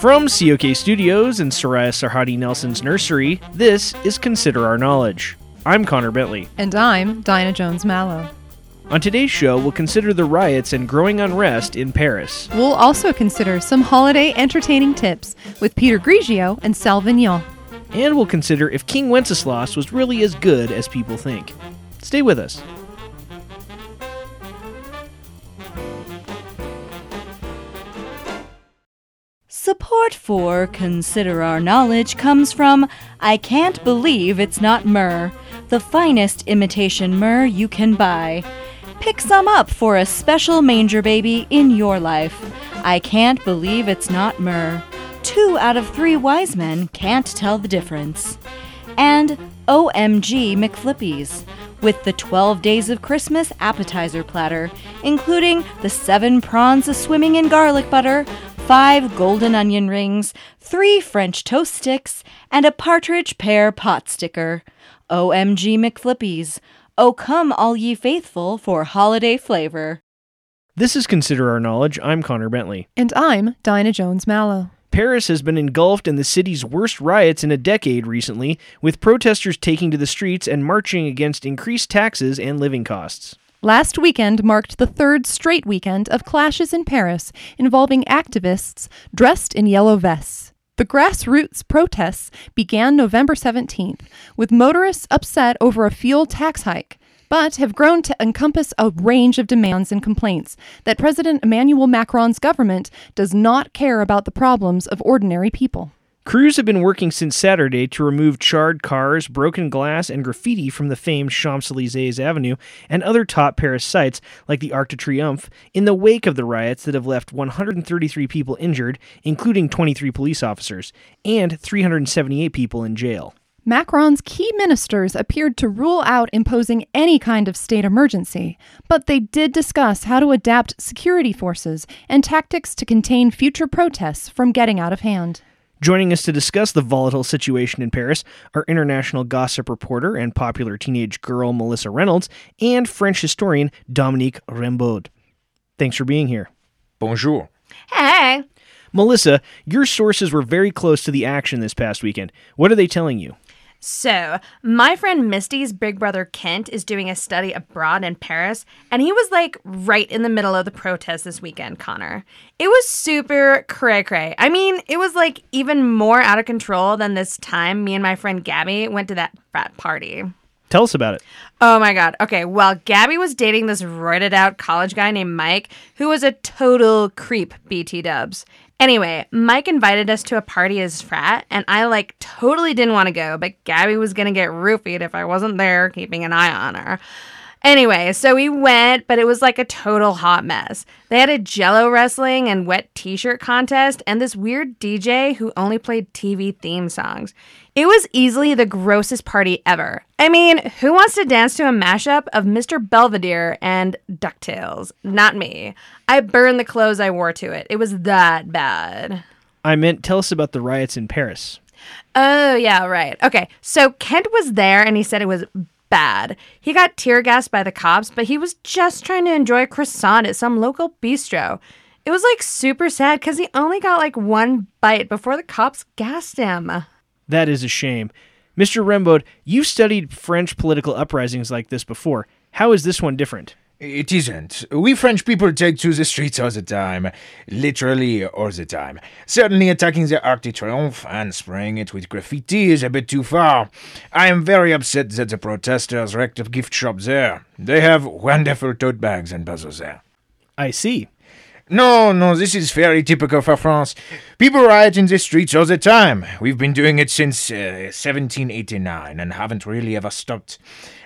From COK Studios and Soraya Sarhaddi Nelson's nursery, this is Consider Our Knowledge. I'm Connor Bentley. And I'm Dinah Jones Mallow. On today's show, we'll consider the riots and growing unrest in Paris. We'll also consider some holiday entertaining tips with Peter Grigio and Sal Vignon. And we'll consider if King Wenceslas was really as good as people think. Stay with us. Support for Consider Our Knowledge comes from I Can't Believe It's Not Myrrh, the finest imitation myrrh you can buy. Pick some up for a special manger baby in your life. I can't believe it's not myrrh. Two out of three wise men can't tell the difference. And OMG McFlippies with the 12 Days of Christmas appetizer platter, including the seven prawns a swimming in garlic butter, five golden onion rings, three French toast sticks, and a partridge pear pot sticker. OMG McFlippies. Oh, come, all ye faithful, for holiday flavor. This is Consider Our Knowledge. I'm Connor Bentley. And I'm Dinah Jones Mallow. Paris has been engulfed in the city's worst riots in a decade recently, with protesters taking to the streets and marching against increased taxes and living costs. Last weekend marked the third straight weekend of clashes in Paris involving activists dressed in yellow vests. The grassroots protests began November 17th, with motorists upset over a fuel tax hike, but have grown to encompass a range of demands and complaints that President Emmanuel Macron's government does not care about the problems of ordinary people. Crews have been working since Saturday to remove charred cars, broken glass, and graffiti from the famed Champs Elysees Avenue and other top Paris sites like the Arc de Triomphe in the wake of the riots that have left 133 people injured, including 23 police officers, and 378 people in jail. Macron's key ministers appeared to rule out imposing any kind of state emergency, but they did discuss how to adapt security forces and tactics to contain future protests from getting out of hand. Joining us to discuss the volatile situation in Paris are international gossip reporter and popular teenage girl Melissa Reynolds and French historian Dominique Rembaud. Thanks for being here. Bonjour. Hey. Melissa, your sources were very close to the action this past weekend. What are they telling you? So, my friend Misty's big brother Kent is doing a study abroad in Paris, and he was like right in the middle of the protest this weekend, Connor. It was super cray cray. I mean, it was like even more out of control than this time me and my friend Gabby went to that frat party. Tell us about it. Oh my god. Okay, well, Gabby was dating this roided out college guy named Mike, who was a total creep, BT dubs. Anyway, Mike invited us to a party his frat, and I like totally didn't want to go, but Gabby was gonna get roofied if I wasn't there keeping an eye on her. Anyway, so we went, but it was like a total hot mess. They had a jello wrestling and wet t shirt contest, and this weird DJ who only played TV theme songs. It was easily the grossest party ever. I mean, who wants to dance to a mashup of Mr. Belvedere and DuckTales? Not me. I burned the clothes I wore to it. It was that bad. I meant tell us about the riots in Paris. Oh, yeah, right. Okay, so Kent was there and he said it was bad. He got tear gassed by the cops, but he was just trying to enjoy a croissant at some local bistro. It was like super sad because he only got like one bite before the cops gassed him. That is a shame. Mr. Rembaud, you've studied French political uprisings like this before. How is this one different? It isn't. We French people take to the streets all the time. Literally all the time. Certainly attacking the Arc de Triomphe and spraying it with graffiti is a bit too far. I am very upset that the protesters wrecked a gift shop there. They have wonderful tote bags and puzzles there. I see. No, no, this is very typical for France. People riot in the streets all the time. We've been doing it since uh, 1789 and haven't really ever stopped.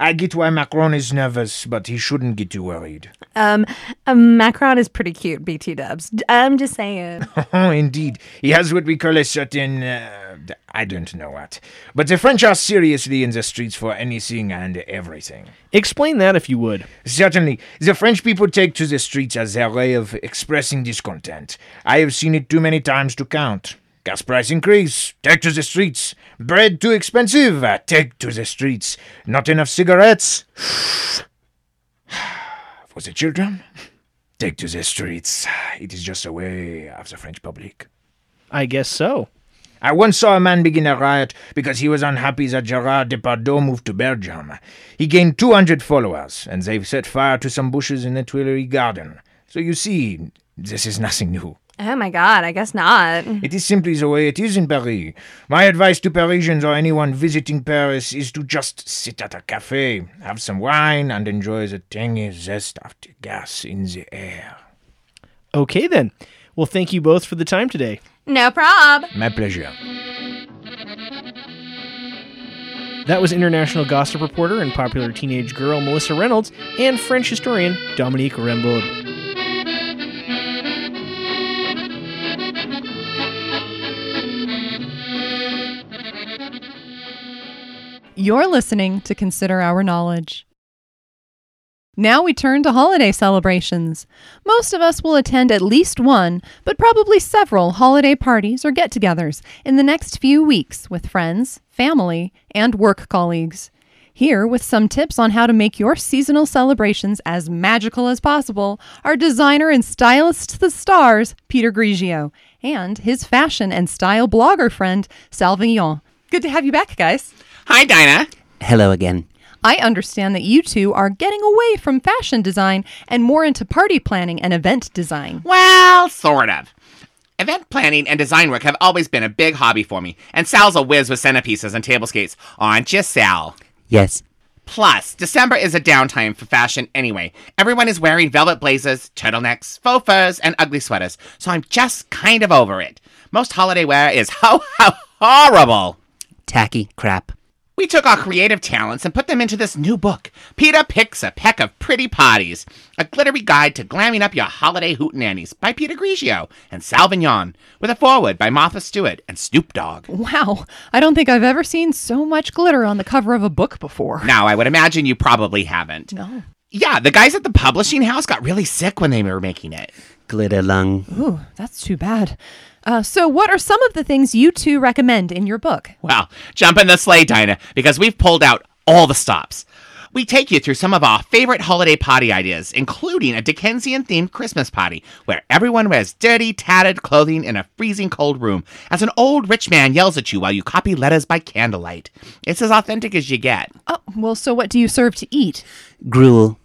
I get why Macron is nervous, but he shouldn't get too worried. Um, um Macron is pretty cute, BT dubs. I'm just saying. Oh, indeed. He has what we call a certain. Uh, I don't know what. But the French are seriously in the streets for anything and everything. Explain that if you would. Certainly. The French people take to the streets as their way of expressing discontent. I have seen it too many times to count. Gas price increase, take to the streets. Bread too expensive, uh, take to the streets. Not enough cigarettes. For the children, take to the streets. It is just a way of the French public. I guess so. I once saw a man begin a riot because he was unhappy that Gerard Depardieu moved to Belgium. He gained 200 followers, and they've set fire to some bushes in the Tuileries garden. So you see, this is nothing new. Oh my god, I guess not. It is simply the way it is in Paris. My advice to Parisians or anyone visiting Paris is to just sit at a cafe, have some wine, and enjoy the tangy zest of the gas in the air. Okay, then. Well, thank you both for the time today. No prob. My pleasure. That was international gossip reporter and popular teenage girl Melissa Reynolds and French historian Dominique Rembaud. You're listening to Consider Our Knowledge. Now we turn to holiday celebrations. Most of us will attend at least one, but probably several holiday parties or get togethers in the next few weeks with friends, family, and work colleagues. Here, with some tips on how to make your seasonal celebrations as magical as possible, are designer and stylist to the stars, Peter Grigio, and his fashion and style blogger friend, Sal Vignon. Good to have you back, guys. Hi, Dinah. Hello again. I understand that you two are getting away from fashion design and more into party planning and event design. Well, sort of. Event planning and design work have always been a big hobby for me, and Sal's a whiz with centerpieces and tablescapes, aren't you, Sal? Yes. Plus, December is a downtime for fashion anyway. Everyone is wearing velvet blazers, turtlenecks, faux furs, and ugly sweaters, so I'm just kind of over it. Most holiday wear is ho ho horrible. Tacky crap. We took our creative talents and put them into this new book, Peter Picks a Peck of Pretty Potties, a glittery guide to glamming up your holiday hootenannies by Peter Grigio and Sal Vignon, with a foreword by Martha Stewart and Snoop Dogg. Wow, I don't think I've ever seen so much glitter on the cover of a book before. Now, I would imagine you probably haven't. No. Yeah, the guys at the publishing house got really sick when they were making it. Glitter lung. Ooh, that's too bad. Uh, so, what are some of the things you two recommend in your book? Well, jump in the sleigh, Dinah, because we've pulled out all the stops. We take you through some of our favorite holiday party ideas, including a Dickensian themed Christmas party where everyone wears dirty, tattered clothing in a freezing cold room as an old rich man yells at you while you copy letters by candlelight. It's as authentic as you get. Oh, well, so what do you serve to eat? Gruel.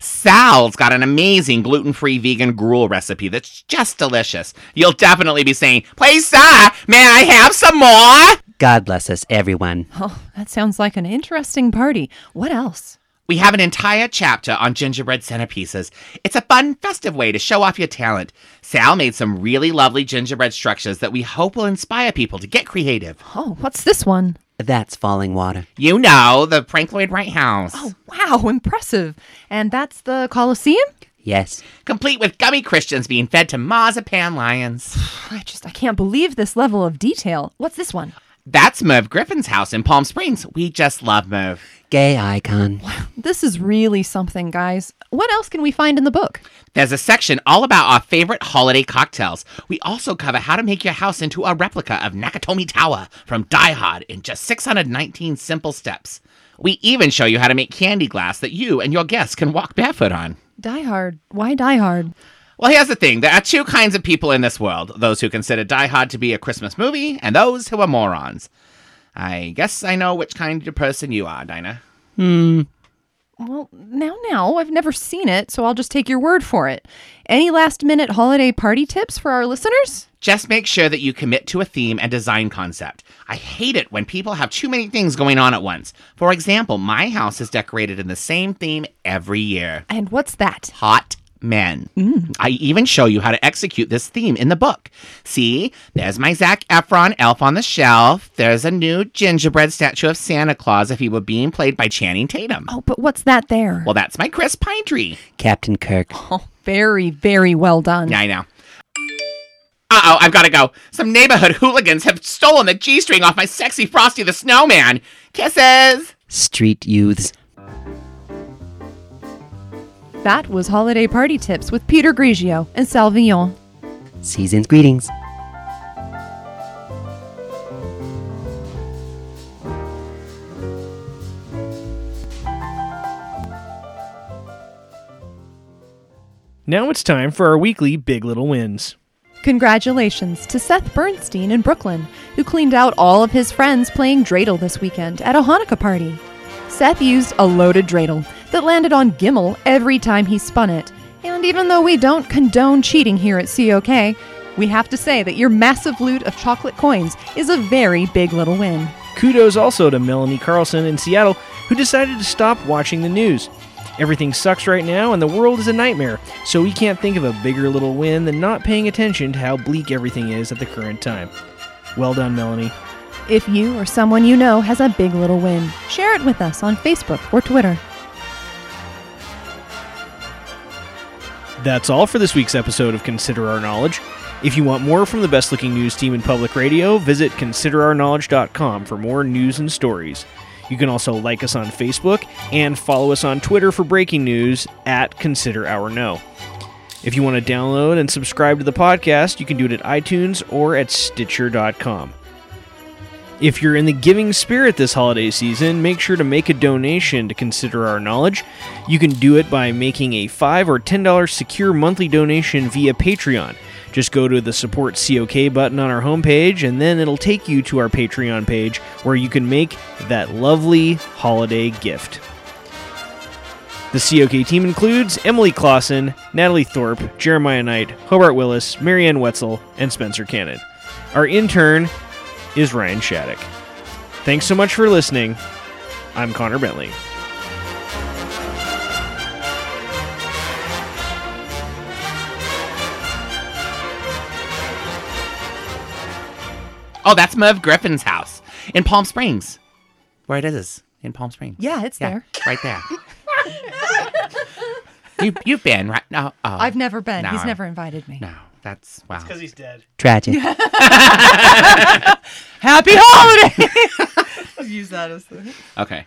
Sal's got an amazing gluten free vegan gruel recipe that's just delicious. You'll definitely be saying, Please, sir, may I have some more? God bless us, everyone. Oh, that sounds like an interesting party. What else? We have an entire chapter on gingerbread centerpieces. It's a fun, festive way to show off your talent. Sal made some really lovely gingerbread structures that we hope will inspire people to get creative. Oh, what's this one? That's Fallingwater. You know, the Frank Lloyd Wright House. Oh, wow, impressive. And that's the Colosseum? Yes. Complete with gummy Christians being fed to marzipan lions. I just, I can't believe this level of detail. What's this one? That's Merv Griffin's house in Palm Springs. We just love Merv. Gay icon. This is really something, guys. What else can we find in the book? There's a section all about our favorite holiday cocktails. We also cover how to make your house into a replica of Nakatomi Tower from Die Hard in just 619 simple steps. We even show you how to make candy glass that you and your guests can walk barefoot on. Die Hard. Why Die Hard? Well, here's the thing there are two kinds of people in this world those who consider Die Hard to be a Christmas movie, and those who are morons. I guess I know which kind of person you are, Dinah. Hmm. Well, now, now, I've never seen it, so I'll just take your word for it. Any last minute holiday party tips for our listeners? Just make sure that you commit to a theme and design concept. I hate it when people have too many things going on at once. For example, my house is decorated in the same theme every year And what's that? hot men. I even show you how to execute this theme in the book. See, there's my Zac Efron elf on the shelf. There's a new gingerbread statue of Santa Claus if he were being played by Channing Tatum. Oh, but what's that there? Well, that's my Chris Pine Tree. Captain Kirk. Oh, very, very well done. Yeah, I know. Uh oh, I've got to go. Some neighborhood hooligans have stolen the G string off my sexy Frosty the Snowman. Kisses! Street youths. That was Holiday Party Tips with Peter Grigio and Sal Vignon. Season's greetings. Now it's time for our weekly Big Little Wins. Congratulations to Seth Bernstein in Brooklyn, who cleaned out all of his friends playing dreidel this weekend at a Hanukkah party. Seth used a loaded dreidel that landed on Gimmel every time he spun it. And even though we don't condone cheating here at COK, we have to say that your massive loot of chocolate coins is a very big little win. Kudos also to Melanie Carlson in Seattle, who decided to stop watching the news. Everything sucks right now, and the world is a nightmare, so we can't think of a bigger little win than not paying attention to how bleak everything is at the current time. Well done, Melanie. If you or someone you know has a big little win, share it with us on Facebook or Twitter. That's all for this week's episode of Consider Our Knowledge. If you want more from the best looking news team in public radio, visit considerourknowledge.com for more news and stories. You can also like us on Facebook and follow us on Twitter for breaking news at Consider Our Know. If you want to download and subscribe to the podcast, you can do it at iTunes or at Stitcher.com. If you're in the giving spirit this holiday season, make sure to make a donation to Consider Our Knowledge. You can do it by making a 5 or $10 secure monthly donation via Patreon. Just go to the Support COK button on our homepage, and then it'll take you to our Patreon page where you can make that lovely holiday gift. The COK team includes Emily Clausen, Natalie Thorpe, Jeremiah Knight, Hobart Willis, Marianne Wetzel, and Spencer Cannon. Our intern is Ryan Shattuck. Thanks so much for listening. I'm Connor Bentley. Oh, that's Merv Griffin's house in Palm Springs. Where it is in Palm Springs. Yeah, it's Yeah, there. right there. you you've been right now. Oh, I've never been. He's never invited me. No, that's wow. Because he's dead. Tragic. Happy holiday! I'll use that as the. Okay.